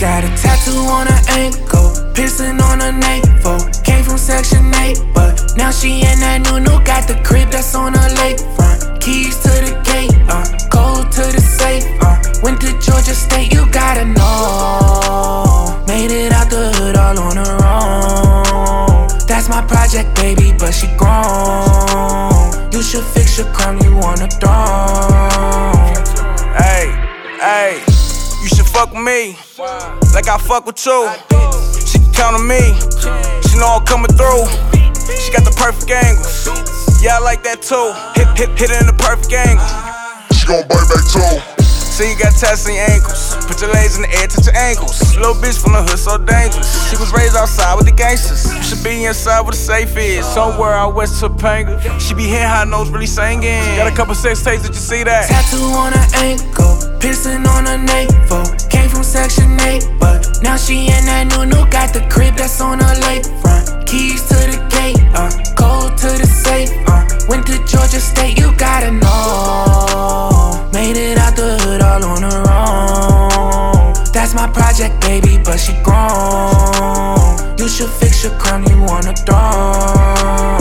Got a tattoo on her ankle, pissing on her navel. Came from Section 8, but now she in that new new. Got the crib that's on her lakefront. Keys to the gate, uh, gold to the safe, uh. Went to Georgia State, you gotta know. Made it out the hood all on her own. That's my project, baby, but she grown. You should fix your crown, you on a throne. You should fuck with me. Like I fuck with you. She can count on me. She know I'm coming through. She got the perfect angles. Yeah, I like that too. Hit, hit, hit it in the perfect angle. She gon' bite back too. So you got tats on your ankles. Put your legs in the air, touch your ankles. Little bitch from the hood, so dangerous. She was raised outside with the gangsters. Should be inside where the safe is. Somewhere out west Topanga. She be hearing high notes, really singing. Got a couple sex tapes, did you see that? Tattoo on her ankle, piercing on her navel. Came from Section 8, but now she in that new new. Got the crib that's on her lakefront. Keys to the gate, uh, code to the safe, uh. Went to Georgia State, you gotta know. That's my project, baby, but she grown. You should fix your crown, you the throne.